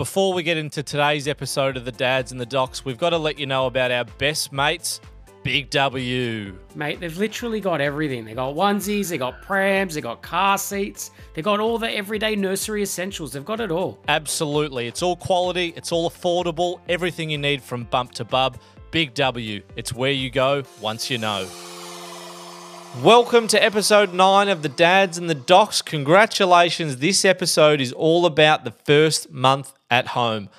Before we get into today's episode of the Dads and the Docs, we've got to let you know about our best mates, Big W. Mate, they've literally got everything. They got onesies, they got prams, they got car seats, they got all the everyday nursery essentials. They've got it all. Absolutely. It's all quality, it's all affordable, everything you need from bump to bub. Big W. It's where you go once you know. Welcome to episode 9 of the Dads and the Docs. Congratulations. This episode is all about the first month at home.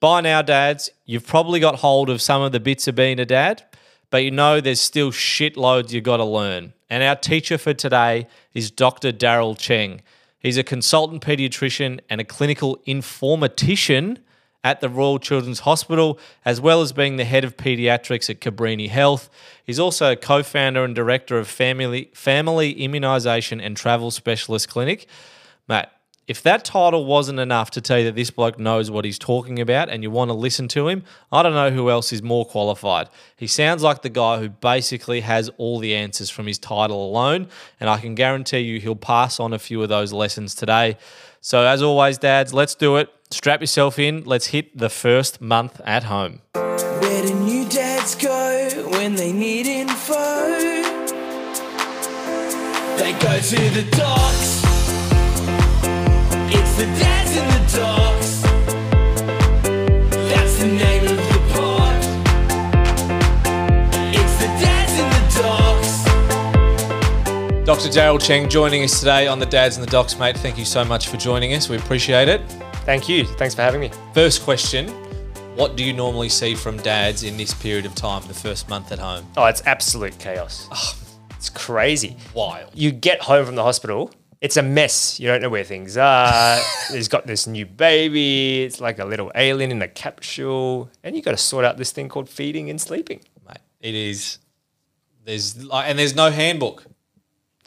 By now, dads, you've probably got hold of some of the bits of being a dad, but you know there's still shitloads you've got to learn. And our teacher for today is Dr. Daryl Cheng. He's a consultant pediatrician and a clinical informatician at the Royal Children's Hospital, as well as being the head of paediatrics at Cabrini Health. He's also a co founder and director of Family, Family Immunisation and Travel Specialist Clinic. Matt, if that title wasn't enough to tell you that this bloke knows what he's talking about and you want to listen to him, I don't know who else is more qualified. He sounds like the guy who basically has all the answers from his title alone, and I can guarantee you he'll pass on a few of those lessons today. So, as always, dads, let's do it. Strap yourself in. Let's hit the first month at home. Where do new dads go when they need info? They go to the docs. It's the dads and the docs. That's the name of the pod. It's the dads and the docs. Dr. Daryl Cheng joining us today on the Dads and the Docs, mate. Thank you so much for joining us. We appreciate it. Thank you. Thanks for having me. First question What do you normally see from dads in this period of time, the first month at home? Oh, it's absolute chaos. Ah. it's crazy. Wild. You get home from the hospital, it's a mess. You don't know where things are. He's got this new baby. It's like a little alien in a capsule. And you got to sort out this thing called feeding and sleeping. Mate, it is. There's like, and there's no handbook.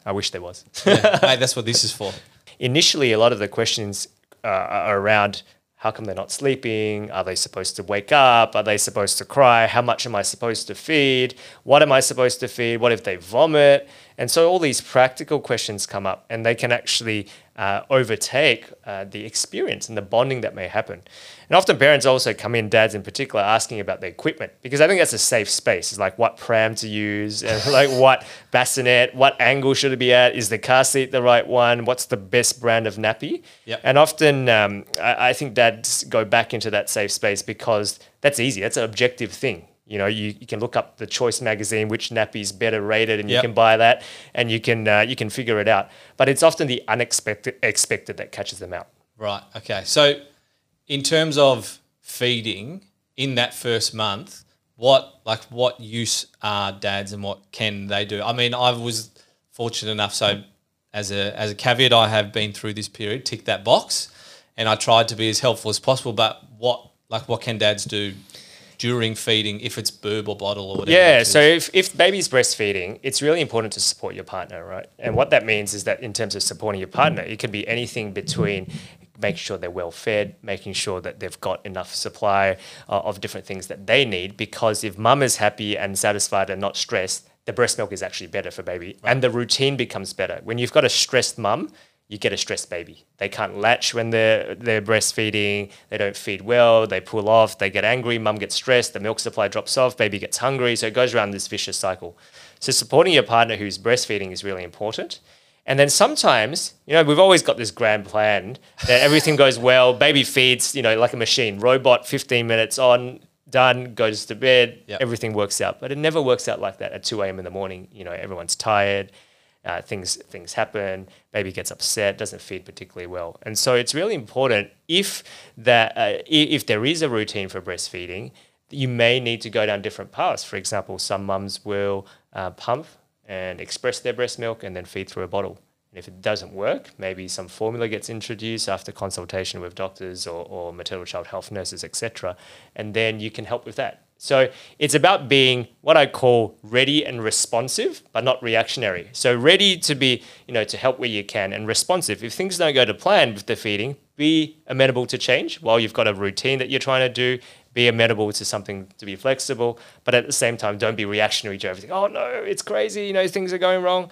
I wish there was. Yeah, mate, that's what this is for. Initially, a lot of the questions uh, around how come they're not sleeping? Are they supposed to wake up? Are they supposed to cry? How much am I supposed to feed? What am I supposed to feed? What if they vomit? And so all these practical questions come up and they can actually uh, overtake uh, the experience and the bonding that may happen. And often parents also come in, dads in particular, asking about the equipment because I think that's a safe space. It's like what pram to use and like what bassinet, what angle should it be at? Is the car seat the right one? What's the best brand of nappy? Yep. And often um, I, I think dads go back into that safe space because that's easy. That's an objective thing. You know, you, you can look up the Choice magazine, which nappy is better rated, and you can buy that, and you can uh, you can figure it out. But it's often the unexpected expected that catches them out. Right. Okay. So, in terms of feeding in that first month, what like what use are dads and what can they do? I mean, I was fortunate enough. So, as a as a caveat, I have been through this period. Tick that box, and I tried to be as helpful as possible. But what like what can dads do during feeding if it's boob or bottle or whatever? Yeah, so if, if baby's breastfeeding, it's really important to support your partner, right? And what that means is that in terms of supporting your partner, it can be anything between making sure they're well fed, making sure that they've got enough supply uh, of different things that they need. Because if mum is happy and satisfied and not stressed, the breast milk is actually better for baby, and the routine becomes better. When you've got a stressed mum, you get a stressed baby. They can't latch when they're they're breastfeeding. They don't feed well. They pull off. They get angry. Mum gets stressed. The milk supply drops off. Baby gets hungry. So it goes around this vicious cycle. So supporting your partner who's breastfeeding is really important. And then sometimes, you know, we've always got this grand plan that everything goes well. Baby feeds, you know, like a machine. Robot, 15 minutes on, done, goes to bed. Yep. Everything works out. But it never works out like that at 2 a.m. in the morning. You know, everyone's tired uh, things things happen. Baby gets upset, doesn't feed particularly well, and so it's really important if that uh, if there is a routine for breastfeeding, you may need to go down different paths. For example, some mums will uh, pump and express their breast milk and then feed through a bottle. And if it doesn't work, maybe some formula gets introduced after consultation with doctors or, or maternal child health nurses, etc. And then you can help with that. So it's about being what I call ready and responsive, but not reactionary. So ready to be, you know, to help where you can and responsive. If things don't go to plan with the feeding, be amenable to change while you've got a routine that you're trying to do. Be amenable to something to be flexible, but at the same time, don't be reactionary to everything. Oh no, it's crazy. You know, things are going wrong.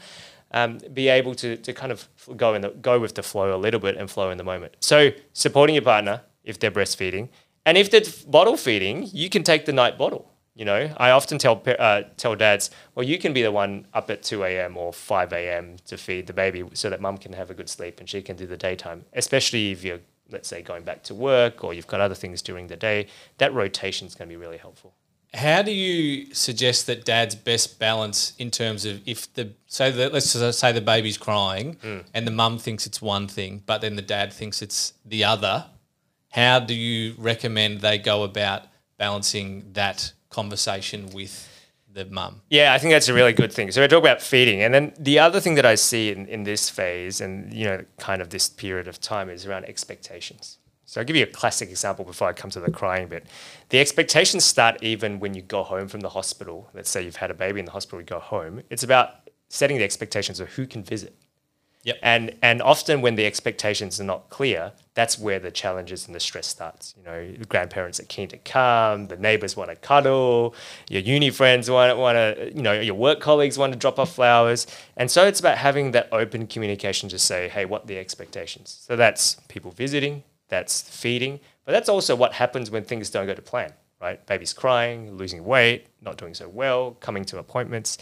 Um, be able to, to kind of go in the, go with the flow a little bit and flow in the moment. So supporting your partner if they're breastfeeding. And if they're bottle feeding, you can take the night bottle. You know, I often tell uh, tell dads, well, you can be the one up at two a.m. or five a.m. to feed the baby, so that mum can have a good sleep and she can do the daytime. Especially if you're, let's say, going back to work or you've got other things during the day, that rotation is going to be really helpful. How do you suggest that dad's best balance in terms of if the so that let's just say the baby's crying and the mum thinks it's one thing, but then the dad thinks it's the other? How do you recommend they go about balancing that conversation with the mum? Yeah, I think that's a really good thing. So we talk about feeding, and then the other thing that I see in, in this phase, and you know, kind of this period of time, is around expectations. So I'll give you a classic example before I come to the crying bit. The expectations start even when you go home from the hospital. Let's say you've had a baby in the hospital, you go home. It's about setting the expectations of who can visit. Yep. And and often when the expectations are not clear, that's where the challenges and the stress starts. You know, the grandparents are keen to come, the neighbors want to cuddle, your uni friends want want to, you know, your work colleagues want to drop off flowers, and so it's about having that open communication to say, hey, what the expectations? So that's people visiting, that's feeding, but that's also what happens when things don't go to plan. Right, baby's crying, losing weight, not doing so well, coming to appointments,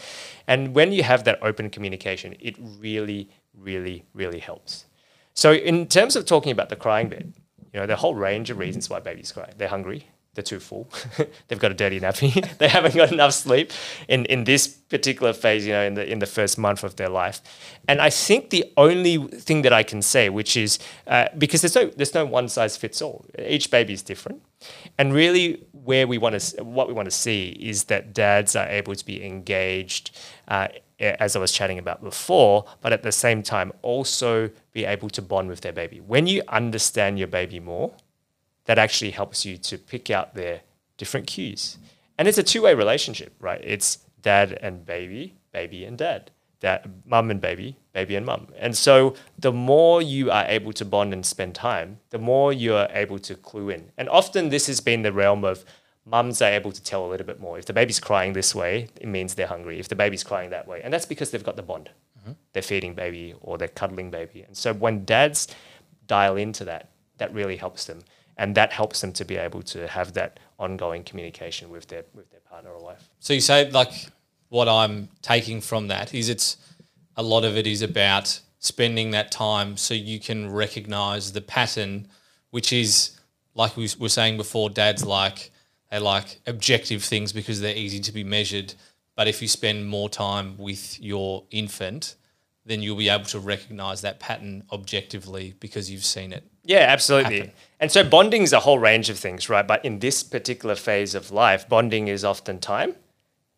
and when you have that open communication, it really really, really helps. So, in terms of talking about the crying bit, you know, a whole range of reasons why babies cry. They're hungry, they're too full, they've got a dirty nappy, they haven't got enough sleep in, in this particular phase, you know, in the, in the first month of their life. And I think the only thing that I can say, which is uh, because there's no, there's no one size fits all, each baby is different. And really, where we want to, what we want to see is that dads are able to be engaged uh, as I was chatting about before, but at the same time also be able to bond with their baby. When you understand your baby more, that actually helps you to pick out their different cues. And it's a two way relationship, right? It's dad and baby, baby and dad, dad, mum and baby, baby and mum. And so the more you are able to bond and spend time, the more you are able to clue in. And often this has been the realm of mums are able to tell a little bit more. If the baby's crying this way, it means they're hungry. If the baby's crying that way, and that's because they've got the bond. Mm-hmm. They're feeding baby or they're cuddling baby. And so when dads dial into that, that really helps them. And that helps them to be able to have that ongoing communication with their with their partner or wife. So you say like what I'm taking from that is it's a lot of it is about spending that time so you can recognize the pattern, which is like we were saying before, dads like they like objective things because they're easy to be measured. But if you spend more time with your infant, then you'll be able to recognize that pattern objectively because you've seen it. Yeah, absolutely. happen. And so bonding is a whole range of things, right? But in this particular phase of life, bonding is often time,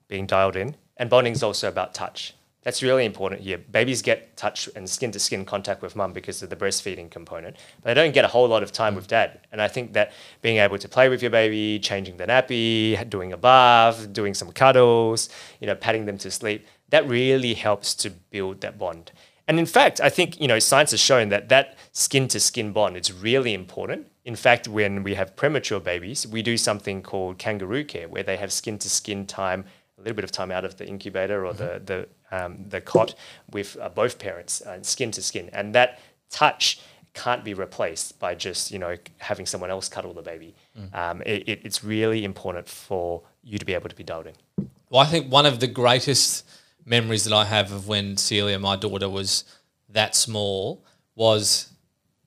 being dialed in, and bonding is also about touch. That's really important here. Babies get touch and skin to skin contact with mum because of the breastfeeding component, but they don't get a whole lot of time mm. with dad. And I think that being able to play with your baby, changing the nappy, doing a bath, doing some cuddles, you know, patting them to sleep, that really helps to build that bond. And in fact, I think you know science has shown that that skin to skin bond is really important. In fact, when we have premature babies, we do something called kangaroo care, where they have skin to skin time, a little bit of time out of the incubator or mm-hmm. the the um, the cot with uh, both parents, uh, skin to skin, and that touch can't be replaced by just you know having someone else cuddle the baby. Um, it, it, it's really important for you to be able to be dialed in. Well, I think one of the greatest memories that I have of when Celia, my daughter, was that small was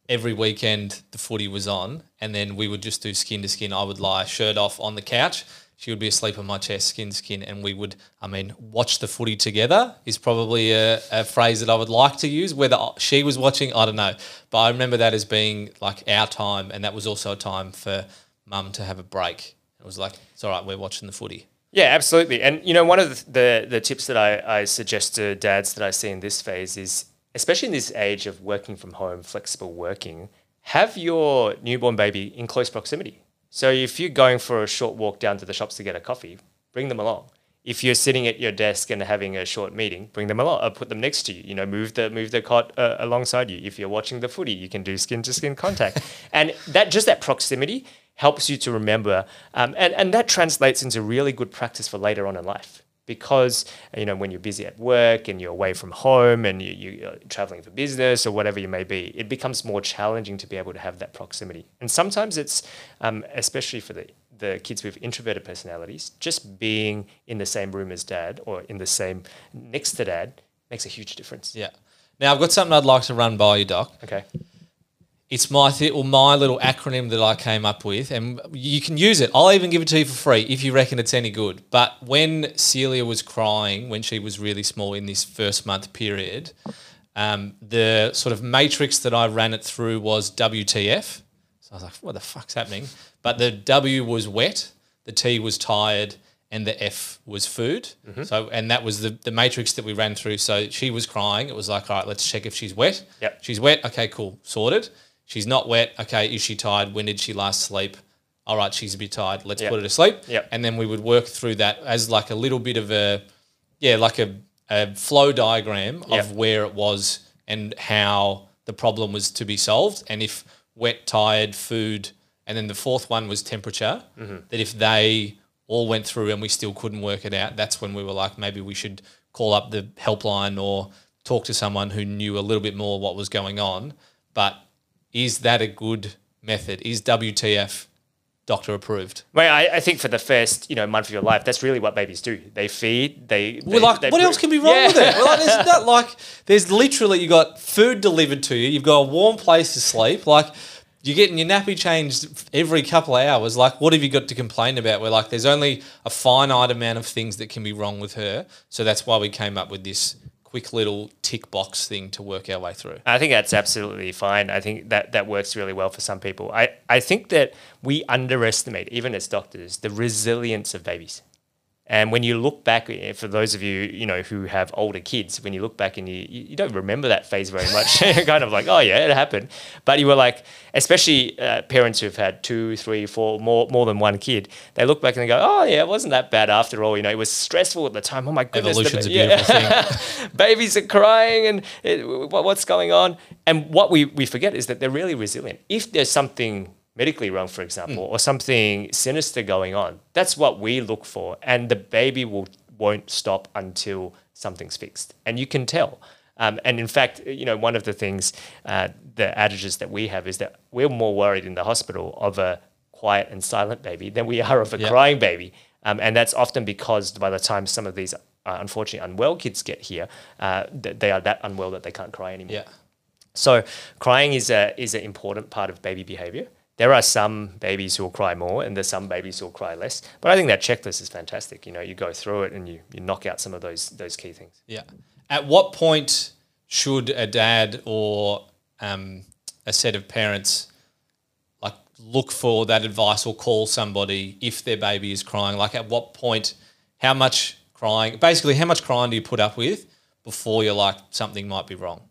every weekend the footy was on, and then we would just do skin to skin. I would lie shirt off on the couch. She would be asleep on my chest, skin skin, and we would, I mean, watch the footy together is probably a, a phrase that I would like to use. Whether she was watching, I don't know. But I remember that as being like our time, and that was also a time for mum to have a break. It was like, it's all right, we're watching the footy. Yeah, absolutely. And you know, one of the the, the tips that I, I suggest to dads that I see in this phase is, especially in this age of working from home, flexible working, have your newborn baby in close proximity. So if you're going for a short walk down to the shops to get a coffee, bring them along. If you're sitting at your desk and having a short meeting, bring them along. Or put them next to you. You know, move the move the cot uh, alongside you. If you're watching the footy, you can do skin to skin contact, and that just that proximity helps you to remember, um, and and that translates into really good practice for later on in life because you know when you're busy at work and you're away from home and you, you're traveling for business or whatever you may be, it becomes more challenging to be able to have that proximity. And sometimes it's, um, especially for the the kids with introverted personalities, just being in the same room as dad or in the same next to dad makes a huge difference. Yeah. Now I've got something I'd like to run by you, Doc. Okay. It's my th- or my little acronym that I came up with, and you can use it. I'll even give it to you for free if you reckon it's any good. But when Celia was crying when she was really small in this first month period, um, the sort of matrix that I ran it through was WTF. So I was like, what the fuck's happening? But the W was wet, the T was tired, and the F was food. So, and that was the, the matrix that we ran through. So she was crying. It was like, all right, let's check if she's wet. Yep. She's wet. Okay, cool. Sorted. She's not wet. Okay, is she tired? When did she last sleep? All right, she's a bit tired. Let's Yep. put her to sleep. Yep. And then we would work through that as like a little bit of a, yeah, like a, a flow diagram of Yep. where it was and how the problem was to be solved. And if wet, tired, food, and then the fourth one was temperature, Mm-hmm. that if they all went through and we still couldn't work it out, that's when we were like, maybe we should call up the helpline or talk to someone who knew a little bit more what was going on. But is that a good method? Is WTF doctor approved? Well, I, I think for the first you know month of your life, that's really what babies do. They feed. They. We're they- like, they what else can be wrong Yeah. with it? We're like, there's not like, there's literally, you got food delivered to you, you've got a warm place to sleep. Like, you're getting your nappy changed every couple of hours. Like, what have you got to complain about? We're like, there's only a finite amount of things that can be wrong with her. So that's why we came up with this quick little tick box thing to work our way through. I think that's absolutely fine. I think that that works really well for some people. I, I think that we underestimate, even as doctors, the resilience of babies. And when you look back, eh, for those of you you know who have older kids, when you look back and you you don't remember that phase very much, You're kind of like, oh yeah, it happened. But you were like, especially uh, parents who've had two, three, four, more more than one kid, they look back and they go, oh yeah, it wasn't that bad after all. You know, it was stressful at the time. Oh my goodness, the Evolution's a ba- yeah. beautiful thing. babies are crying and it, what, what's going on and what we, we forget is that they're really resilient if there's something medically wrong for example or something sinister going on that's what we look for and the baby will won't stop until something's fixed and you can tell um, and in fact you know one of the things uh, the adages that we have is that we're more worried in the hospital of a quiet and silent baby than we are of a Yeah. crying baby um, and that's often because by the time some of these uh, unfortunately unwell kids get here, uh, th- they are that unwell that they can't cry anymore. Yeah. So crying is a is an important part of baby behavior. There are some babies who will cry more, and there's some babies who will cry less. But I think that checklist is fantastic. You know, you go through it and you you knock out some of those those key things. Yeah. At what point should a dad or um, a set of parents like look for that advice or call somebody if their baby is crying? Like at what point, how much crying, basically how much crying do you put up with before you're like something might be wrong?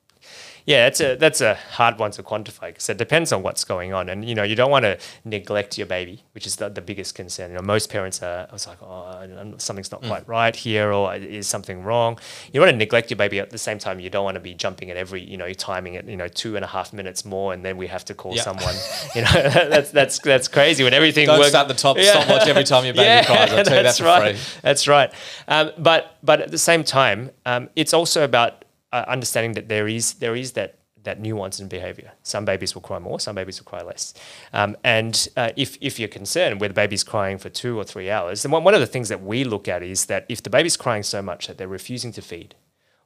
Yeah, that's a that's a hard one to quantify because it depends on what's going on, and you know you don't want to neglect your baby, which is the, the biggest concern. You know, most parents are I was like, oh, something's not quite right here, or is something wrong. You want to neglect your baby at the same time. You don't want to be jumping at every you know timing it you know two and a half minutes more, and then we have to call Yeah. someone. You know, that's that's that's crazy when everything Don't works. start the top stopwatch every time your baby cries. I'll tell you that that's for right. free. That's right. Um, but but at the same time, um, it's also about uh, understanding that there is there is that that nuance in behavior. Some babies will cry more, some babies will cry less. Um, and uh, if, if you're concerned where the baby's crying for two or three hours, then one, one of the things that we look at is that if the baby's crying so much that they're refusing to feed,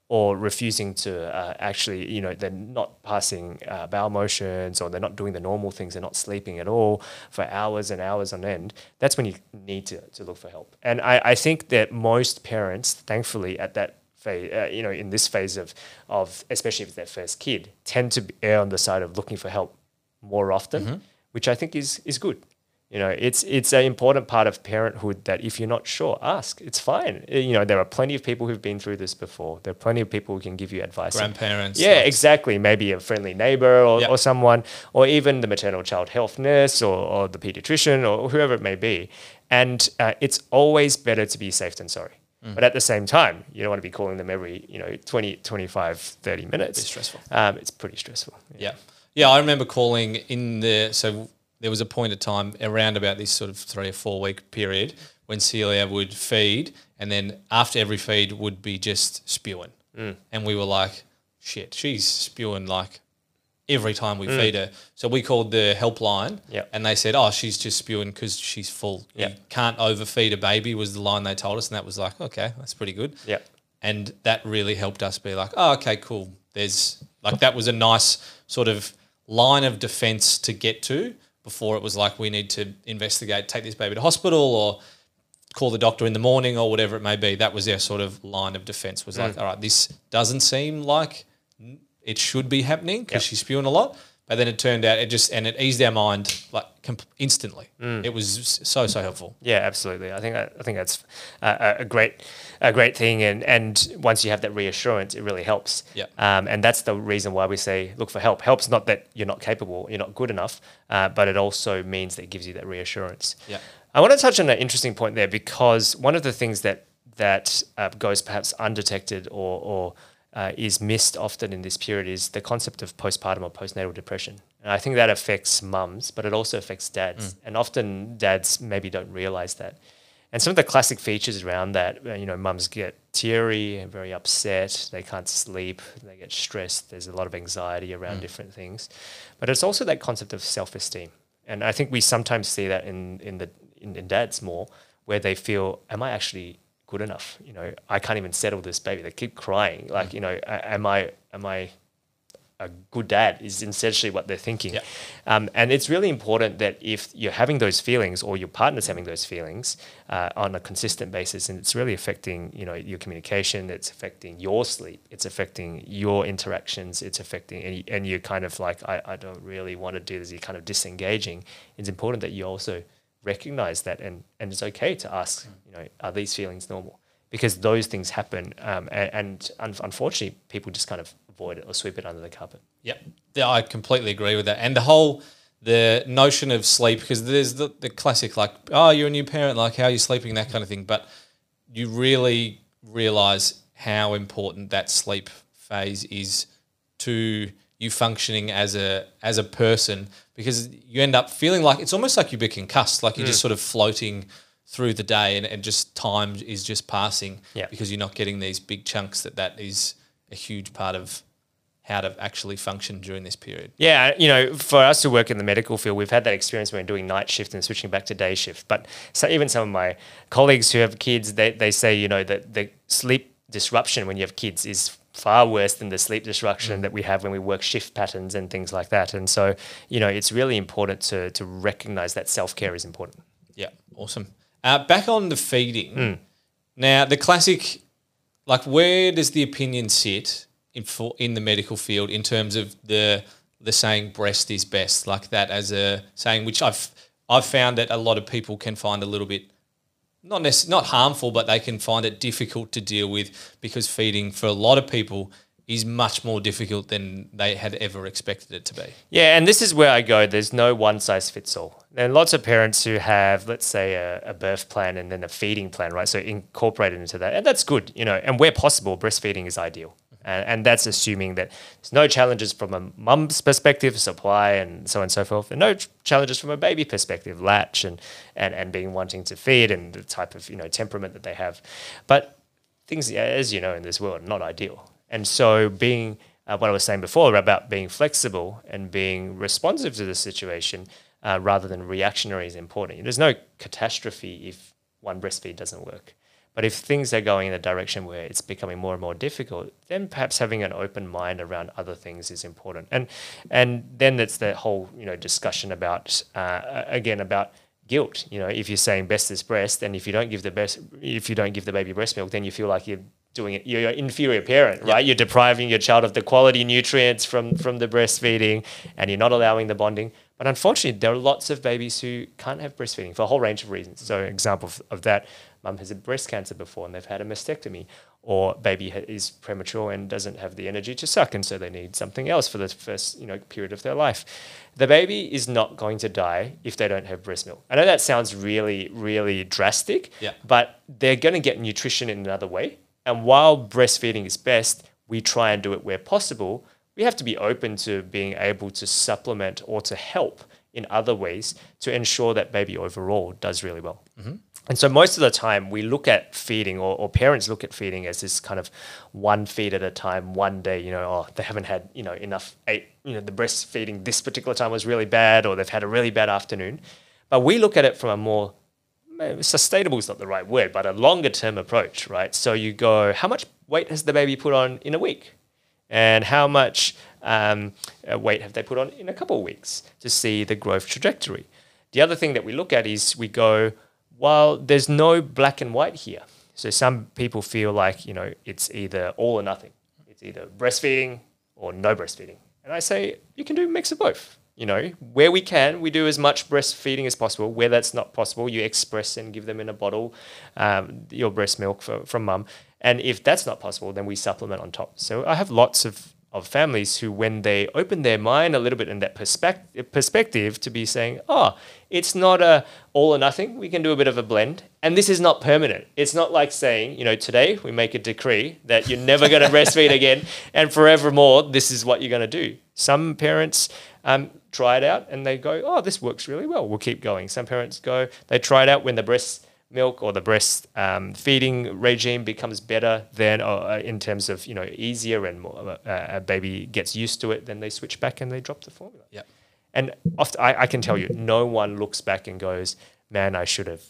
or refusing to uh, actually, you know, they're not passing uh, bowel motions or they're not doing the normal things, they're not sleeping at all for hours and hours on end, that's when you need to, to look for help. And I, I think that most parents, thankfully, at that phase, uh, you know, in this phase of, of, especially if it's their first kid, tend to err on the side of looking for help more often, which I think is, is good. You know, it's it's an important part of parenthood that if you're not sure, ask. It's fine. Uh, You know, there are plenty of people who've been through this before. There are plenty of people who can give you advice. Grandparents. Yeah, like- exactly. Maybe a friendly neighbor or, Yep. or someone, or even the maternal child health nurse or, or the pediatrician or whoever it may be. And uh, it's always better to be safe than sorry. Mm. But at the same time, you don't want to be calling them every, you know, 20, 25, 30 minutes. It's stressful. Um, it's pretty stressful. Yeah. Yeah, I remember calling in the so there was a point of time around about this sort of three or four week period when Celia would feed, and then after every feed would be just spewing, Mm. and we were like, "Shit, she's spewing like." Every time Mm. we feed her, so we called the helpline, Yep. and they said, "Oh, she's just spewing because she's full. You can't overfeed a baby." Was the line they told us, and that was like, "Okay, that's pretty good." Yeah. and that really helped us be like, oh, okay, cool. There's like that was a nice sort of line of defense to get to before it was like we need to investigate, take this baby to hospital, or call the doctor in the morning, or whatever it may be. That was their sort of line of defense. Was like, all right, this doesn't seem like it should be happening because Yep. she's spewing a lot. But then it turned out it just and it eased our mind like comp- instantly. Mm. It was so so helpful. Yeah, absolutely. I think I, I think that's a, a great a great thing, and and once you have that reassurance, it really helps. Yeah. Um, and that's the reason why we say look for help. Help's not that you're not capable, you're not good enough, uh, but it also means that it gives you that reassurance. Yeah. I want to touch on an interesting point there because one of the things that that uh, goes perhaps undetected or or uh, is missed often in this period is the concept of postpartum or postnatal depression. And I think that affects mums, but it also affects dads. And often dads maybe don't realize that. And some of the classic features around that, uh, you know, mums get teary and very upset. They can't sleep. They get stressed. There's a lot of anxiety around different things. But it's also that concept of self-esteem. And I think we sometimes see that in, in the in, in dads more, where they feel, am I actually good enough? You know, I can't even settle this baby. They keep crying. Like, you know, am I am I a good dad is essentially what they're thinking. Yeah. Um, and it's really important that if you're having those feelings or your partner's having those feelings uh, on a consistent basis, and it's really affecting, you know, your communication, it's affecting your sleep, it's affecting your interactions, it's affecting, and, and you're kind of like, I, I don't really want to do this, you're kind of disengaging. It's important that you also recognize that and, and it's okay to ask, you know, are these feelings normal? Because those things happen. Um, and and un- unfortunately, people just kind of avoid it or sweep it under the carpet. Yep. Yeah, I completely agree with that. And the whole the notion of sleep because there's the, the classic like oh you're a new parent like how are you sleeping that kind of thing but you really realize how important that sleep phase is to you functioning as a as a person because you end up feeling like it's almost like you've been concussed like you're just mm. sort of floating through the day and, and just time is just passing Yeah. because you're not getting these big chunks that that is a huge part of how to actually function during this period. Yeah, you know, for us who work in the medical field, we've had that experience when doing night shift and switching back to day shift. But so even some of my colleagues who have kids, they, they say, you know, that the sleep disruption when you have kids is far worse than the sleep disruption that we have when we work shift patterns and things like that. And so, you know, it's really important to to recognize that self care is important. Yeah, awesome. Uh, back on the feeding. Now, the classic, like, where does the opinion sit in for, in the medical field in terms of the the saying "breast is best," like that as a saying, which I've I've found that a lot of people can find a little bit not necess- not harmful, but they can find it difficult to deal with because feeding for a lot of people is much more difficult than they had ever expected it to be. Yeah, and this is where I go. There's no one size fits all. Are lots of parents who have, let's say, a, a birth plan and then a feeding plan, right? So incorporated into that, and that's good, you know. And where possible, breastfeeding is ideal, and, and that's assuming that there's no challenges from a mum's perspective, supply, and so on and so forth, and no ch- challenges from a baby perspective, latch and and and being wanting to feed and the type of you know temperament that they have, but things, as you know, in this world, are not ideal. And so, being uh, what I was saying before about being flexible and being responsive to the situation uh, rather than reactionary is important. There's no catastrophe if one breastfeed doesn't work. But if things are going in a direction where it's becoming more and more difficult, then perhaps having an open mind around other things is important. And and then it's the whole you know discussion about uh, again about guilt. You know, if you're saying best is breast, and if you don't give the best, if you don't give the baby breast milk, then you feel like you're doing it. You're an inferior parent, right? You're depriving your child of the quality nutrients from from the breastfeeding, and you're not allowing the bonding. But unfortunately, there are lots of babies who can't have breastfeeding for a whole range of reasons. So, an example of, of that, mum has had breast cancer before and they've had a mastectomy, or baby ha- is premature and doesn't have the energy to suck, and so they need something else for the first you know period of their life. The baby is not going to die if they don't have breast milk. I know that sounds really, really drastic, Yeah. but they're going to get nutrition in another way. And while breastfeeding is best, we try and do it where possible. We have to be open to being able to supplement or to help in other ways to ensure that baby overall does really well. Mm-hmm. And so most of the time we look at feeding or, or parents look at feeding as this kind of one feed at a time, one day, you know, oh, they haven't had, you know, enough eight, you know, the breastfeeding this particular time was really bad or they've had a really bad afternoon. But we look at it from a more eh, sustainable is not the right word, but a longer term approach, right? So you go, how much weight has the baby put on in a week? And how much um, uh, weight have they put on in a couple of weeks to see the growth trajectory? The other thing that we look at is we go, well, there's no black and white here. So some people feel like, you know, it's either all or nothing. It's either breastfeeding or no breastfeeding. And I say, you can do a mix of both. You know, where we can, we do as much breastfeeding as possible. Where that's not possible, you express and give them in a bottle um, your breast milk for, from mum. And if that's not possible, then we supplement on top. So I have lots of, of families who, when they open their mind a little bit in that perspective, perspective to be saying, oh, it's not a all or nothing. We can do a bit of a blend. And this is not permanent. It's not like saying, you know, today we make a decree that you're never going to breastfeed again and forevermore, this is what you're going to do. Some parents um, try it out and they go, oh, this works really well. We'll keep going. Some parents go, they try it out when the breast milk or the breast um, feeding regime becomes better then uh, in terms of you know easier and more, uh, a baby gets used to it then they switch back and they drop the formula Yep. and often I, I can tell you no one looks back and goes man i should have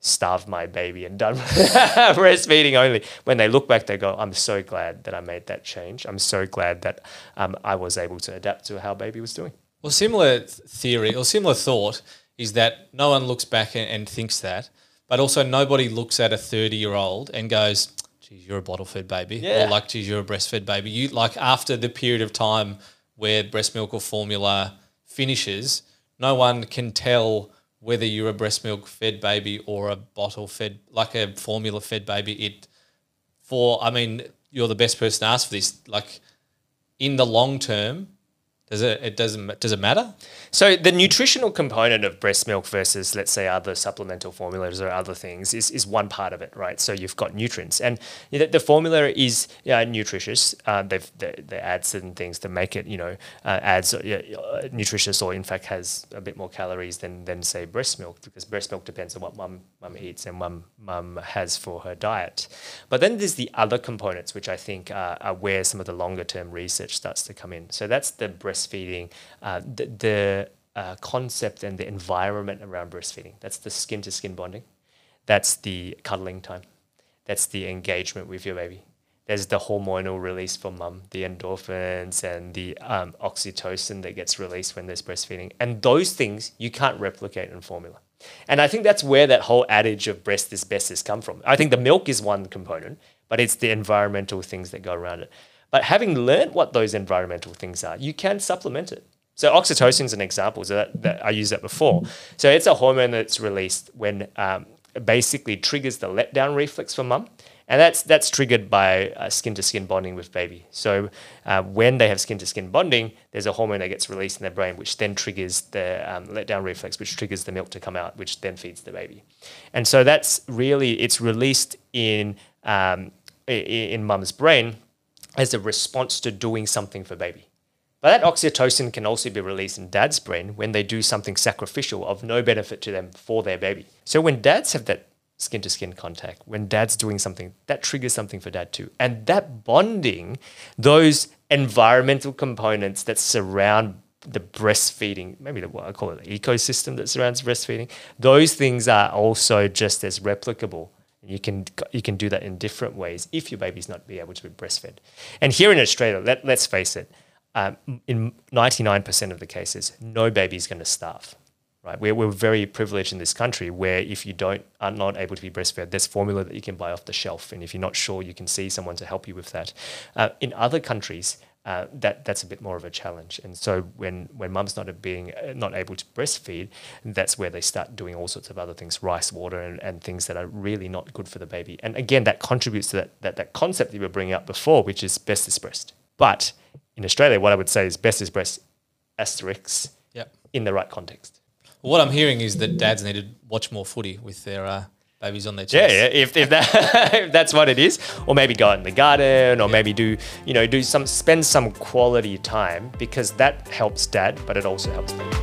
starved my baby and done breastfeeding only when they look back they go i'm so glad that i made that change i'm so glad that um, i was able to adapt to how baby was doing Well, similar theory or similar thought is that no one looks back and, and thinks that, but also nobody looks at a 30 year old and goes, geez, you're a bottle fed baby. Yeah. Or like, geez, you're a breastfed baby. You like after the period of time where breast milk or formula finishes, no one can tell whether you're a breast milk fed baby or a bottle fed, like a formula fed baby. It, for, I mean, you're the best person to ask for this. Like, in the long term, does it, it doesn't, does it matter? So the nutritional component of breast milk versus, let's say, other supplemental formulas or other things is, is one part of it, right? So you've got nutrients, and know, the formula is yeah, nutritious. Uh, they've they, they add certain things to make it, you know, uh, adds uh, uh, nutritious or in fact has a bit more calories than than say breast milk because breast milk depends on what mum mum eats and mum mum has for her diet. But then there's the other components which I think are, are where some of the longer term research starts to come in. So that's the breastfeeding, uh, the, the uh, concept and the environment around breastfeeding. That's the skin to skin bonding. That's the cuddling time. That's the engagement with your baby. There's the hormonal release for mum, the endorphins and the um, oxytocin that gets released when there's breastfeeding. And those things you can't replicate in formula. And I think that's where that whole adage of breast is best has come from. I think the milk is one component, but it's the environmental things that go around it. But having learned what those environmental things are, you can supplement it. So oxytocin is an example. So that, that I used that before. So it's a hormone that's released when um, basically triggers the letdown reflex for mum, and that's that's triggered by skin to skin bonding with baby. So uh, when they have skin to skin bonding, there's a hormone that gets released in their brain, which then triggers the um, letdown reflex, which triggers the milk to come out, which then feeds the baby. And so that's really it's released in um, in mum's brain as a response to doing something for baby. But that oxytocin can also be released in dad's brain when they do something sacrificial of no benefit to them for their baby. So when dads have that skin to skin contact, when dad's doing something, that triggers something for dad too. And that bonding, those environmental components that surround the breastfeeding, maybe the, what I call it the ecosystem that surrounds breastfeeding, those things are also just as replicable. You can you can do that in different ways if your baby's not be able to be breastfed. And here in Australia, let, let's face it, um, in 99% of the cases, no baby is going to starve. Right? We're, we're very privileged in this country where if you don't are not able to be breastfed, there's formula that you can buy off the shelf, and if you're not sure, you can see someone to help you with that. Uh, in other countries, uh, that that's a bit more of a challenge. And so when when mum's not being uh, not able to breastfeed, that's where they start doing all sorts of other things, rice water and, and things that are really not good for the baby. And again, that contributes to that that, that concept that you were bringing up before, which is best breast. But in Australia, what I would say is best is breast asterisks Yep. in the right context. What I'm hearing is that dads need to watch more footy with their uh, babies on their chest. yeah. yeah. If, if that if that's what it is, or maybe go out in the garden, or maybe do you know do some spend some quality time because that helps dad, but it also helps baby.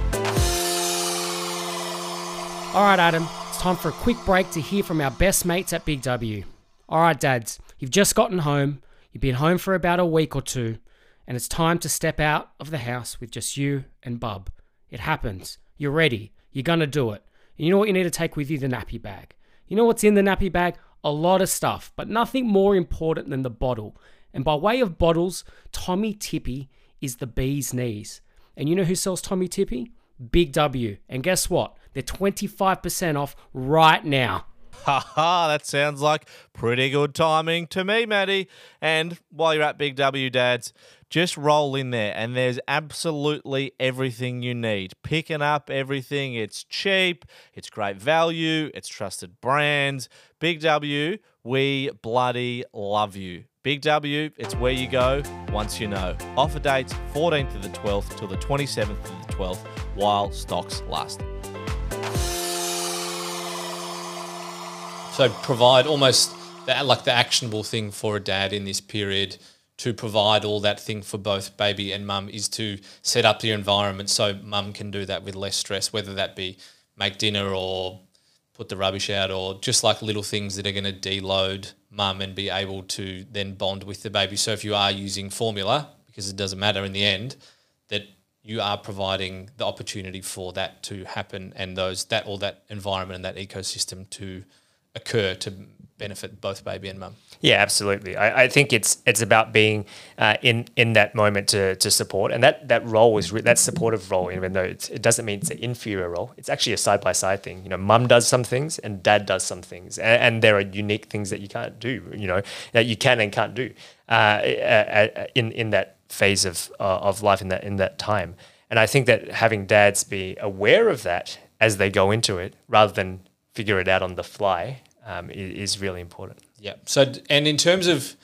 All right, Adam, it's time for a quick break to hear from our best mates at Big W. All right, dads, you've just gotten home, you've been home for about a week or two, and it's time to step out of the house with just you and Bub. It happens. You're ready. You're going to do it. And you know what you need to take with you? The nappy bag. You know what's in the nappy bag? A lot of stuff, but nothing more important than the bottle. And by way of bottles, Tommee Tippee is the bee's knees. And you know who sells Tommee Tippee? Big W. And guess what? They're 25% off right now. Haha, that sounds like pretty good timing to me, Maddie. And while you're at Big W Dads, just roll in there and there's absolutely everything you need. Picking up everything. It's cheap, it's great value, it's trusted brands. Big W, we bloody love you. Big W, it's where you go once you know. Offer dates 14th to the 12th till the 27th to the 12th while stocks last. So provide almost the, like the actionable thing for a dad in this period to provide all that thing for both baby and mum is to set up the environment so mum can do that with less stress, whether that be make dinner or put the rubbish out or just like little things that are going to deload mum and be able to then bond with the baby. So if you are using formula, because it doesn't matter in the end, that you are providing the opportunity for that to happen and those that all that environment and that ecosystem to occur to benefit both baby and mum. Yeah, absolutely. I, I think it's it's about being uh, in in that moment to, to support, and that that role is re- that supportive role. Even though it doesn't mean it's an inferior role, it's actually a side by side thing. You know, mum does some things and dad does some things, and, and there are unique things that you can't do. You know, that you can and can't do uh, uh, uh, in in that phase of uh, of life in that in that time. And I think that having dads be aware of that as they go into it, rather than figure it out on the fly, um, is, really important. Yeah. So, and in terms of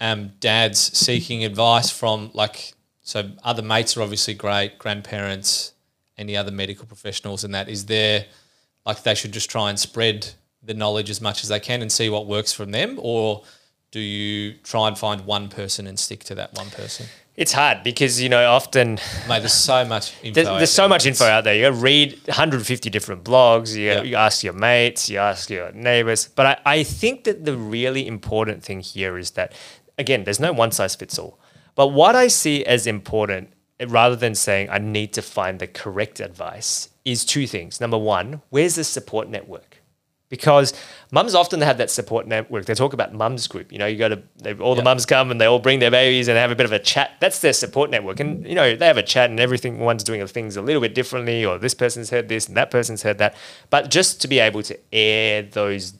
um, dads seeking advice from like, so other mates are obviously great, grandparents, any other medical professionals, and that is there, like they should just try and spread the knowledge as much as they can and see what works from them, or do you try and find one person and stick to that one person? It's hard because you know often Mate, there's so much info. there's, out there's so there. much info out there. You got to read 150 different blogs. You, Yeah. you ask your mates. You ask your neighbors. But I, I think that the really important thing here is that again, there's no one size fits all. But what I see as important, rather than saying I need to find the correct advice, is two things. Number one, where's the support network? Because mums often have that support network. They talk about mums group. You know, you go to they, all the Yeah. mums come and they all bring their babies and have a bit of a chat. That's their support network, and you know they have a chat and everything. One's doing things a little bit differently, or this person's heard this and that person's heard that. But just to be able to air those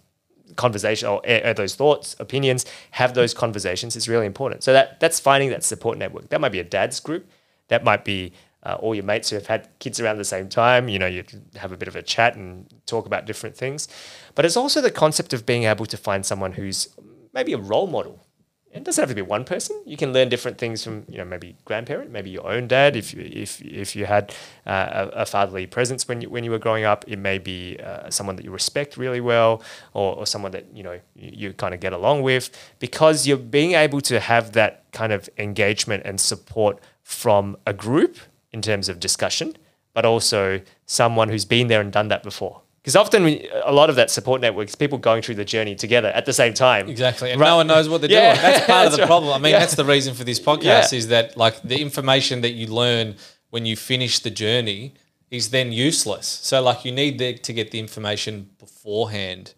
conversation or air, air those thoughts, opinions, have those conversations is really important. So that that's finding that support network. That might be a dad's group. That might be uh, all your mates who have had kids around the same time. You know, you have a bit of a chat and talk about different things. But it's also the concept of being able to find someone who's maybe a role model. It doesn't have to be one person. You can learn different things from, you know, maybe grandparent, maybe your own dad. If you, if, if you had uh, a, fatherly presence when you, when you were growing up, it may be uh, someone that you respect really well, or, or someone that you know you, you kind of get along with, because you're being able to have that kind of engagement and support from a group in terms of discussion, but also someone who's been there and done that before. Because often we, a lot of that support network is people going through the journey together at the same time. Exactly. And Right. no one knows what they're Yeah, doing. That's part of the right. problem. I mean, Yeah. that's the reason for this podcast Yeah. is that like the information that you learn when you finish the journey is then useless. So like you need the, to get the information beforehand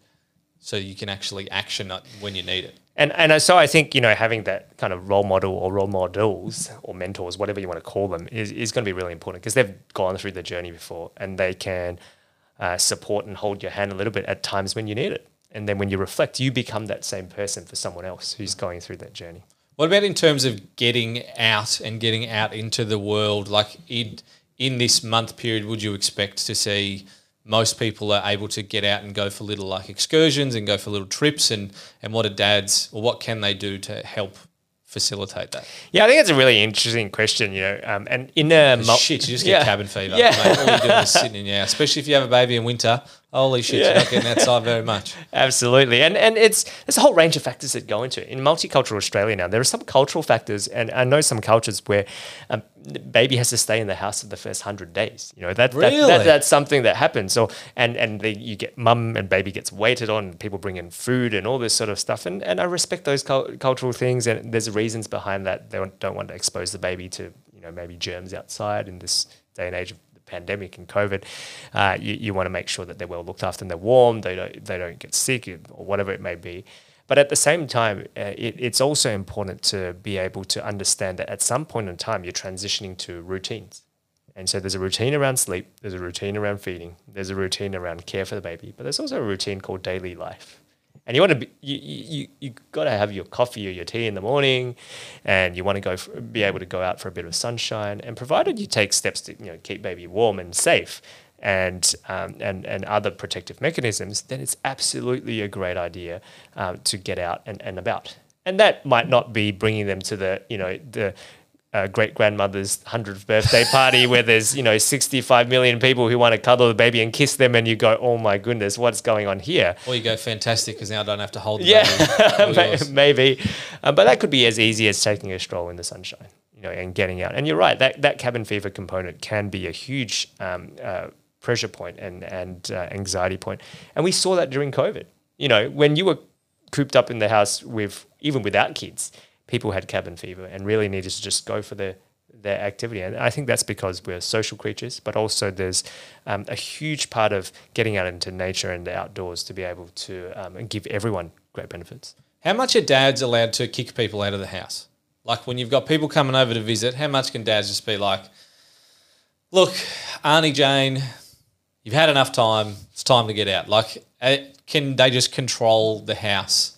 so you can actually action it when you need it. And and so I think you know having that kind of role model or role models or mentors, whatever you want to call them, is, is going to be really important because they've gone through the journey before and they can uh, support and hold your hand a little bit at times when you need it. And then when you reflect, you become that same person for someone else who's going through that journey. What about in terms of getting out and getting out into the world? Like in in this month period, would you expect to see most people are able to get out and go for little like excursions and go for little trips? And and what are dads or what can they do to help facilitate that? Yeah, I think that's a really interesting question. You know, um, and in a mul- Shit, you just get Yeah. cabin fever. Yeah. Mate, all you're doing is sitting in your house, especially if you have a baby in winter. Holy shit, you're not getting outside very much. Absolutely, and and it's there's a whole range of factors that go into it. In multicultural Australia now, there are some cultural factors, and I know some cultures where um, the baby has to stay in the house for the first hundred days. You know that, that- that- that's something that happens. So and and the, you get mum and baby gets waited on. People bring in food and all this sort of stuff, and and I respect those cul- cultural things, and there's reasons behind that. They don't- don't want to expose the baby to you know maybe germs outside in this day and age of pandemic and COVID. Uh, you you want to make sure that they're well looked after and they're warm. They don't they don't get sick or whatever it may be. But at the same time, uh, it, it's also important to be able to understand that at some point in time, you're transitioning to routines. And so there's a routine around sleep, there's a routine around feeding, there's a routine around care for the baby, but there's also a routine called daily life. And you want to be, you, you, you, got to have your coffee or your tea in the morning, and you want to go for, be able to go out for a bit of sunshine. And provided you take steps to you know keep baby warm and safe, and um, and and other protective mechanisms, then it's absolutely a great idea um, to get out and, and about. And that might not be bringing them to the you know the uh, great grandmother's hundredth birthday party where there's you know 65 million people who want to cuddle the baby and kiss them, and you go, oh my goodness, what's going on here? Or you go fantastic because now I don't have to hold the Yeah, maybe, uh, but that could be as easy as taking a stroll in the sunshine, you know, and getting out. And you're right that that cabin fever component can be a huge um, uh, pressure point and and uh, anxiety point, and we saw that during COVID. You know, when you were cooped up in the house with even without kids, people had cabin fever and really needed to just go for their their activity. And I think that's because we're social creatures, but also there's um, a huge part of getting out into nature and the outdoors to be able to um, give everyone great benefits. How much are dads allowed to kick people out of the house? Like when you've got people coming over to visit, how much can dads just be like, look, Auntie Jane, you've had enough time. It's time to get out. Like, uh, can they just control the house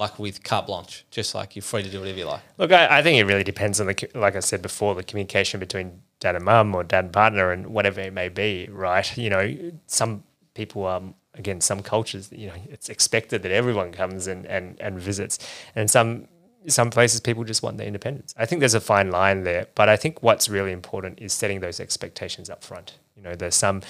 like with carte blanche? Just like you're free to do whatever you like. Look, I, I think it really depends on the, like I said before, the communication between dad and mum or dad and partner and whatever it may be, right? You know, some people, are again, some cultures, you know, it's expected that everyone comes and, and, and visits. And some, some places people just want their independence. I think there's a fine line there, but I think what's really important is setting those expectations up front. You know, there's some,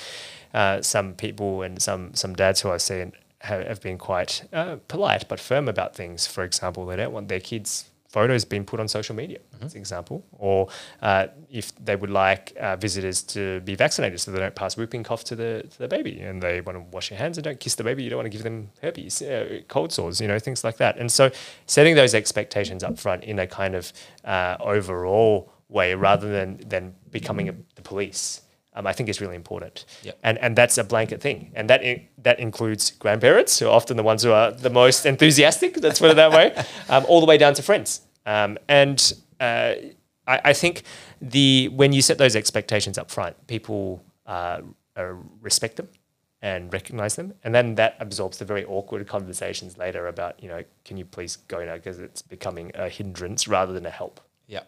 uh, some people and some, some dads who I've seen have been quite uh, polite but firm about things. For example, they don't want their kids' photos being put on social media, as an example, or uh, if they would like uh, visitors to be vaccinated so they don't pass whooping cough to the to the baby, and they want to wash their hands and don't kiss the baby, you don't want to give them herpes, uh, cold sores, you know, things like that. And so, setting those expectations up front in a kind of uh, overall way, rather than than becoming a, the police. Um, I think is really important, Yep. and and that's a blanket thing, and that in, that includes grandparents who are often the ones who are the most enthusiastic. Let's put it that way, um, all the way down to friends. Um, and uh, I, I think the when you set those expectations up front, people uh, uh, respect them and recognize them, and then that absorbs the very awkward conversations later about you know can you please go now because it's becoming a hindrance rather than a help. Yeah,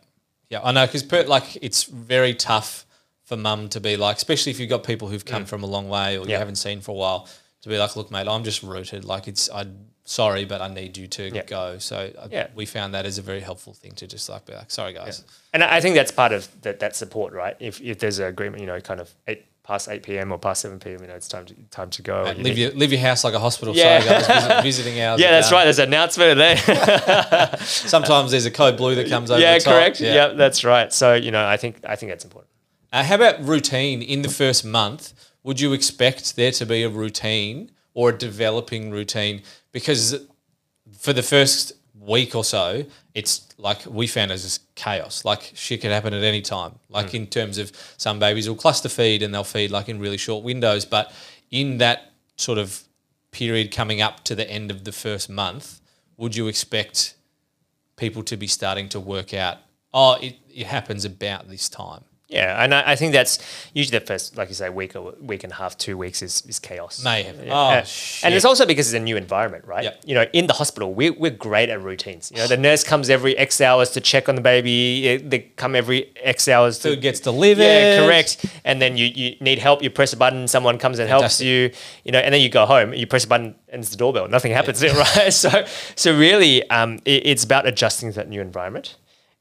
yeah, I know because like it's very tough for mum to be like, especially if you've got people who've come mm. from a long way or you haven't seen for a while, to be like, look, mate, I'm just rooted. Like it's, I sorry, but I need you to Yeah. go. So I, Yeah. we found that as a very helpful thing to just like be like, sorry guys. And I think that's part of that, that support, right? If, if there's an agreement, you know, kind of eight past eight p.m. or past seven p.m., you know, it's time to time to go. Mate, You leave your leave your house like a hospital. Yeah. Sorry guys, visit, visiting hours. yeah, that's done. right. There's an announcement there. Sometimes there's a code blue that comes over. yeah, correct. Yeah. that's right. So you know, I think I think that's important. Uh, how about routine in the first month? Would you expect there to be a routine or a developing routine? Because for the first week or so, it's like we found as just chaos. Like shit could happen at any time. Like in terms of some babies will cluster feed and they'll feed like in really short windows. But in that sort of period coming up to the end of the first month, would you expect people to be starting to work out, oh, it, it happens about this time? Yeah, and I, I think that's usually the first, like you say, week or week and a half, two weeks is, is chaos. Mayhem. Yeah. Oh, Yeah. shit. And it's also because it's a new environment, right? Yep. You know, in the hospital, we're, we're great at routines. You know, the nurse comes every X hours to check on the baby. They come every X hours to Food gets delivered. Yeah, correct. And then you, you need help, you press a button, someone comes and helps Fantastic. you, you know, and then you go home, you press a button and it's the doorbell. Nothing happens, right? So so really um, it, it's about adjusting to that new environment.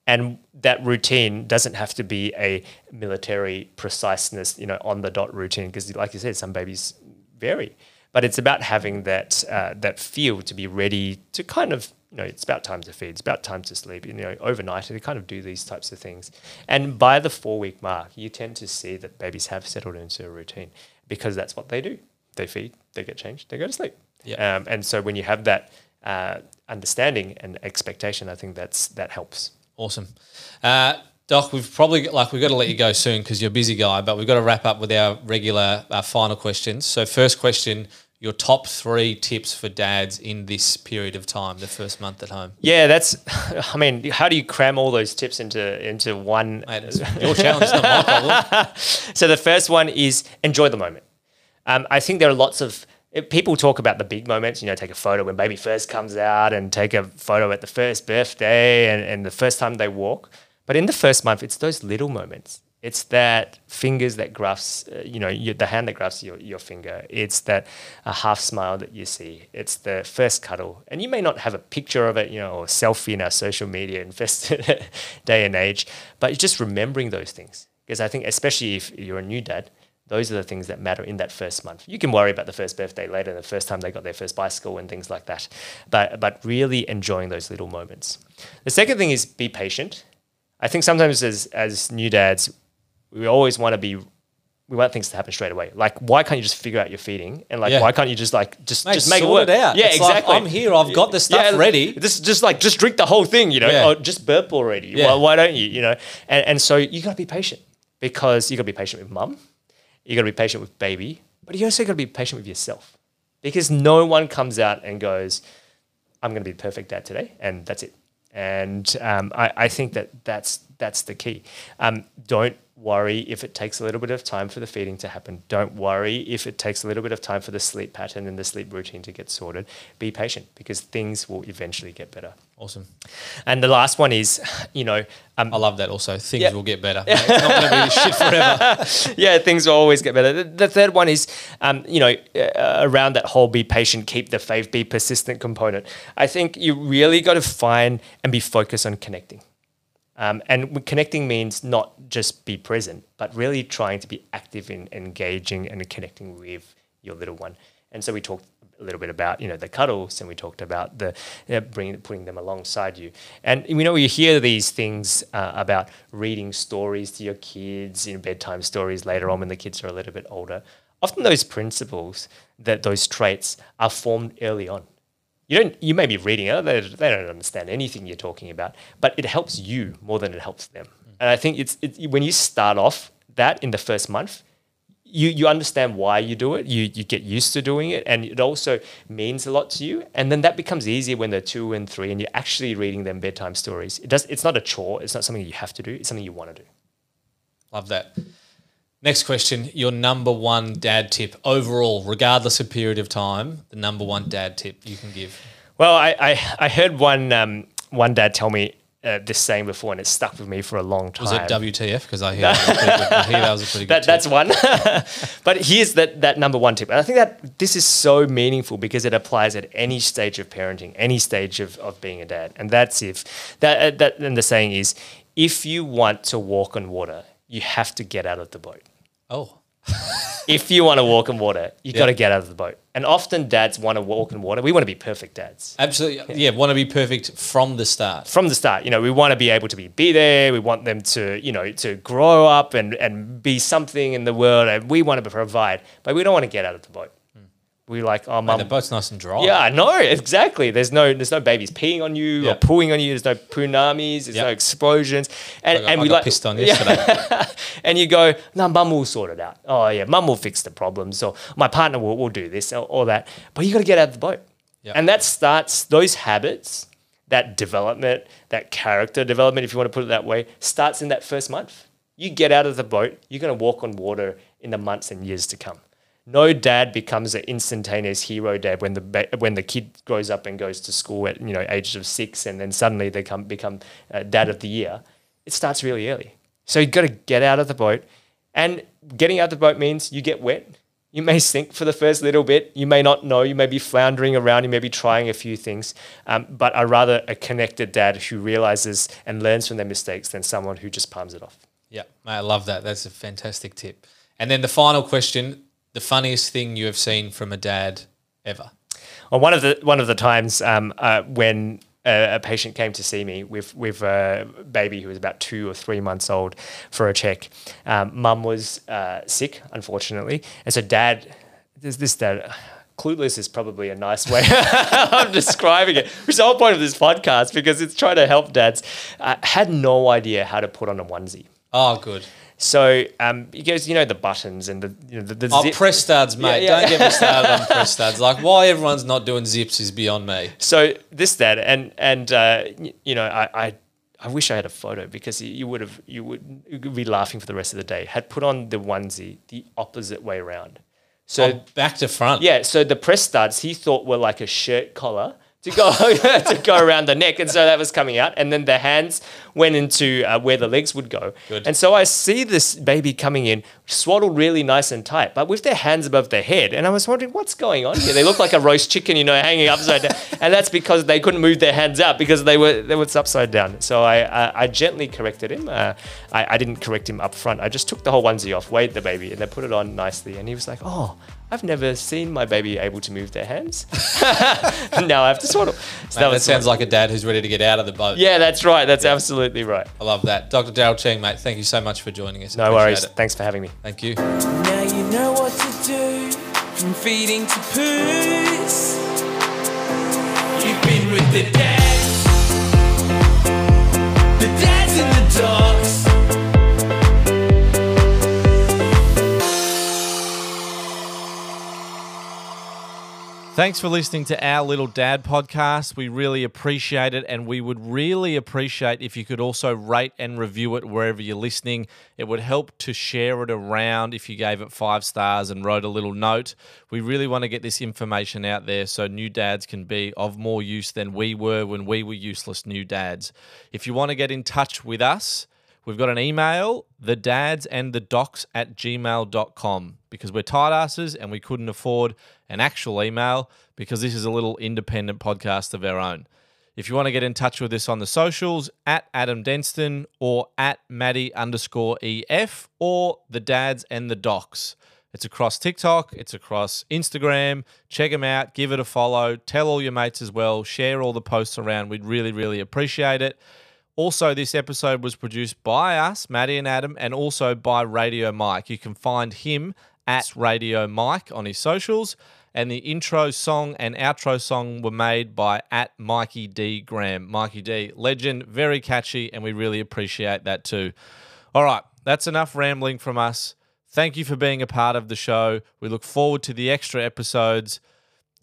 And that routine doesn't have to be a military preciseness, you know, on the dot routine. Because like you said, some babies vary. But it's about having that uh, that feel to be ready to kind of you know it's about time to feed, it's about time to sleep. You know, overnight to kind of do these types of things. And by the four week mark, you tend to see that babies have settled into a routine because that's what they do. They feed, they get changed, they go to sleep. Yeah. Um, and so when you have that uh, understanding and expectation, I think that's that helps. Awesome. Uh, Doc, we've probably like we've got to let you go soon because you're a busy guy, but we've got to wrap up with our regular uh, final questions. So, first question: your top three tips for dads in this period of time, the first month at home. Yeah, that's. I mean, how do you cram all those tips into into one? Mate, your challenge, not my problem. So the first one is enjoy the moment. Um, I think there are lots of eh, people talk about the big moments. You know, take a photo when baby first comes out, and take a photo at the first birthday, and, and the first time they walk. But in the first month, it's those little moments. It's that fingers that grasps, uh, you know, you, the hand that grasps your, your finger. It's that a half smile that you see. It's the first cuddle. And you may not have a picture of it, you know, or a selfie in our social media infested day and age, but just remembering those things. Because I think, especially if you're a new dad, those are the things that matter in that first month. You can worry about the first birthday later, the first time they got their first bicycle and things like that. But, but really enjoying those little moments. The second thing is be patient. I think sometimes as, as new dads, we always want to be we want things to happen straight away. Like, why can't you just figure out your feeding? And like, Yeah. why can't you just like just Mate, just make it work? it out. Yeah, It's like, exactly. I'm here, I've got the stuff ready. Just just like just drink the whole thing, you know, Yeah. or just burp already. Yeah. Why, why don't you? You know, and and so you got to be patient because you got to be patient with mum, you got to be patient with baby, but you also got to be patient with yourself because no one comes out and goes, I'm going to be the perfect dad today, and that's it. And um, I, I think that that's that's the key. Um, don't worry if it takes a little bit of time for the feeding to happen. Don't worry if it takes a little bit of time for the sleep pattern and the sleep routine to get sorted. Be patient because things will eventually get better. Awesome. And the last one is, you know, um, I love that also. Things Yeah. will get better. It's not going to be shit forever. yeah, things will always get better. The, the third one is, um, you know, uh, around that whole be patient, keep the faith, be persistent component. I think you really got to find and be focused on connecting. Um, and connecting means not just be present, but really trying to be active in engaging and connecting with your little one. And so we talked a little bit about you know the cuddles, and we talked about the uh, bringing putting them alongside you. And you know you hear these things uh, about reading stories to your kids, you know bedtime stories later on when the kids are a little bit older. Often those principles, that those traits are formed early on you don't you may be reading it they, they don't understand anything you're talking about but it helps you more than it helps them. Mm. And i think it's, it's when you start off that in the first month you you understand why you do it you you get used to doing it and it also means a lot to you and then that becomes easier when they're two and three and you're actually reading them bedtime stories. It does it's not a chore it's not something you have to do it's something you want to do. Love that. Next question. Your number one dad tip overall, regardless of period of time, the number one dad tip you can give. Well, I, I, I heard one um, one dad tell me uh, this saying before, and it stuck with me for a long time. Was it WTF? Because I hear that was pretty good. I hear that was a pretty good that, that's one. but here's that, that number one tip. And I think that this is so meaningful because it applies at any stage of parenting, any stage of, of being a dad. And that's if that, uh, that and the saying is if you want to walk on water, you have to get out of the boat. Oh, If you want to walk on water, you Yeah. got to get out of the boat. And often dads want to walk on water. We want to be perfect dads. absolutely. Yeah, want to be perfect from the start. from the start. You know, we want to be able to be, be there. We want them to, you know, to grow up and, and be something in the world. And we want to provide, but we don't want to get out of the boat. We like, oh, mum. the boat's nice and dry. Yeah, no, exactly. There's no, there's no babies peeing on you Yeah. or pooing on you. There's no punamis. There's Yeah. no explosions. And got, and we like pissed on Yeah. yesterday. and you go, no, mum will sort it out. Oh yeah, mum will fix the problems, or my partner will, will do this or, or that. But you got to get out of the boat, Yeah. and that starts those habits, that development, that character development, if you want to put it that way, starts in that first month. You get out of the boat, you're going to walk on water in the months and years to come. No dad becomes an instantaneous hero dad when the when the kid grows up and goes to school at you know ages of six, and then suddenly they come become uh, dad of the year. It starts really early. So you've got to get out of the boat. And getting out of the boat means you get wet. You may sink for the first little bit. You may not know. You may be floundering around. You may be trying a few things. Um, but I rather a connected dad who realizes and learns from their mistakes than someone who just palms it off. Yeah, I love that. That's a fantastic tip. And then the final question the funniest thing you have seen from a dad ever? Well, one of the one of the times um, uh, when a, a patient came to see me with with a baby who was about two or three months old for a check, um, mum was uh, sick, unfortunately, and so dad, there's this dad. Clueless is probably a nice way of describing it, which is the whole point of this podcast because it's trying to help dads. Uh, had no idea how to put on a onesie. Oh, good. So um, he goes, you know, the buttons and the you know, the, the Oh, zip. press studs, mate. yeah. Don't get me started on press studs. Like, why everyone's not doing zips is beyond me. so this that and and uh, you know I, I I wish I had a photo because you- you would have you would, you would be laughing for the rest of the day. Had put on the onesie the opposite way around. So Oh, back to front. yeah, so the press studs he thought were like a shirt collar to go to go around the neck, and so that was coming out, and then the hands went into uh, where the legs would go. Good. And so I see this baby coming in, swaddled really nice and tight, but with their hands above their head, and I was wondering what's going on here. They look like a roast chicken, you know, hanging upside down, and that's because they couldn't move their hands out because they were they were upside down. So I I, I gently corrected him. Uh, I I didn't correct him up front. I just took the whole onesie off, weighed the baby, and then put it on nicely, and he was like, oh. I've never seen my baby able to move their hands. now I have to swaddle. So Mate, that was sounds fun. like a dad who's ready to get out of the boat. Yeah, that's right. That's absolutely right. I love that. Dr. Daryl Cheng, mate, thank you so much for joining us. No Appreciate worries. it. Thanks for having me. Thank you. Now you know what to do from feeding to poos. You've been with the dads, Thanks for listening to our little dad podcast. We really appreciate it, and we would really appreciate if you could also rate and review it wherever you're listening. It would help to share it around if you gave it five stars and wrote a little note. We really want to get this information out there so new dads can be of more use than we were when we were useless new dads. If you want to get in touch with us, We've got an email, the dads and the docs at gmail.com, because we're tight asses and we couldn't afford an actual email because this is a little independent podcast of our own. If you want to get in touch with us on the socials, at Adam Denston or at Maddie underscore EF or the dads and the docs. It's across TikTok, it's across Instagram. Check them out, give it a follow, tell all your mates as well, share all the posts around. We'd really, really appreciate it. Also, this episode was produced by us, Maddie and Adam, and also by Radio Mike. You can find him at Radio Mike on his socials. And the intro song and outro song were made by at Mikey D Graham. Mikey D, legend, very catchy, and we really appreciate that too. All right, that's enough rambling from us. Thank you for being a part of the show. We look forward to the extra episodes.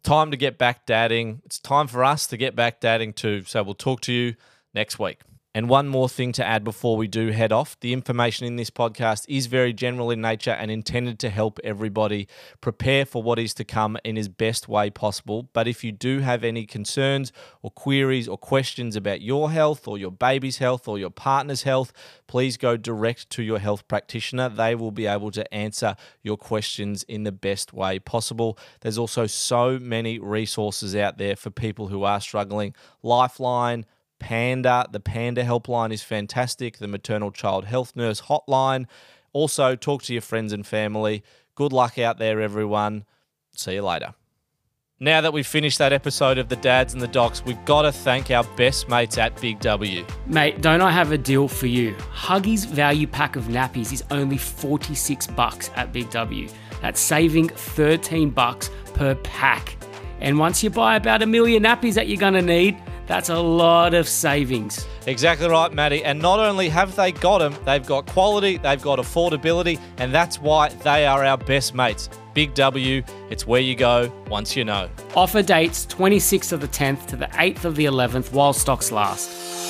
Time to get back dadding. It's time for us to get back dadding too. So we'll talk to you next week. And one more thing to add before we do head off the information in this podcast is very general in nature and intended to help everybody prepare for what is to come in as best way possible. But if you do have any concerns or queries or questions about your health or your baby's health or your partner's health, please go direct to your health practitioner. They will be able to answer your questions in the best way possible. There's also so many resources out there for people who are struggling. Lifeline, Panda, the Panda helpline is fantastic. The maternal child health nurse hotline. Also, talk to your friends and family. Good luck out there, everyone. See you later. Now that we've finished that episode of the Dads and the Docs, we've got to thank our best mates at Big W. Mate, don't I have a deal for you? Huggies value pack of nappies is only 46 bucks at Big W. That's saving 13 bucks per pack. And once you buy about a million nappies that you're going to need, that's a lot of savings. Exactly right, Maddie. And not only have they got them, they've got quality, they've got affordability, and that's why they are our best mates. Big W, it's where you go once you know. Offer dates 26th of the 10th to the 8th of the 11th while stocks last.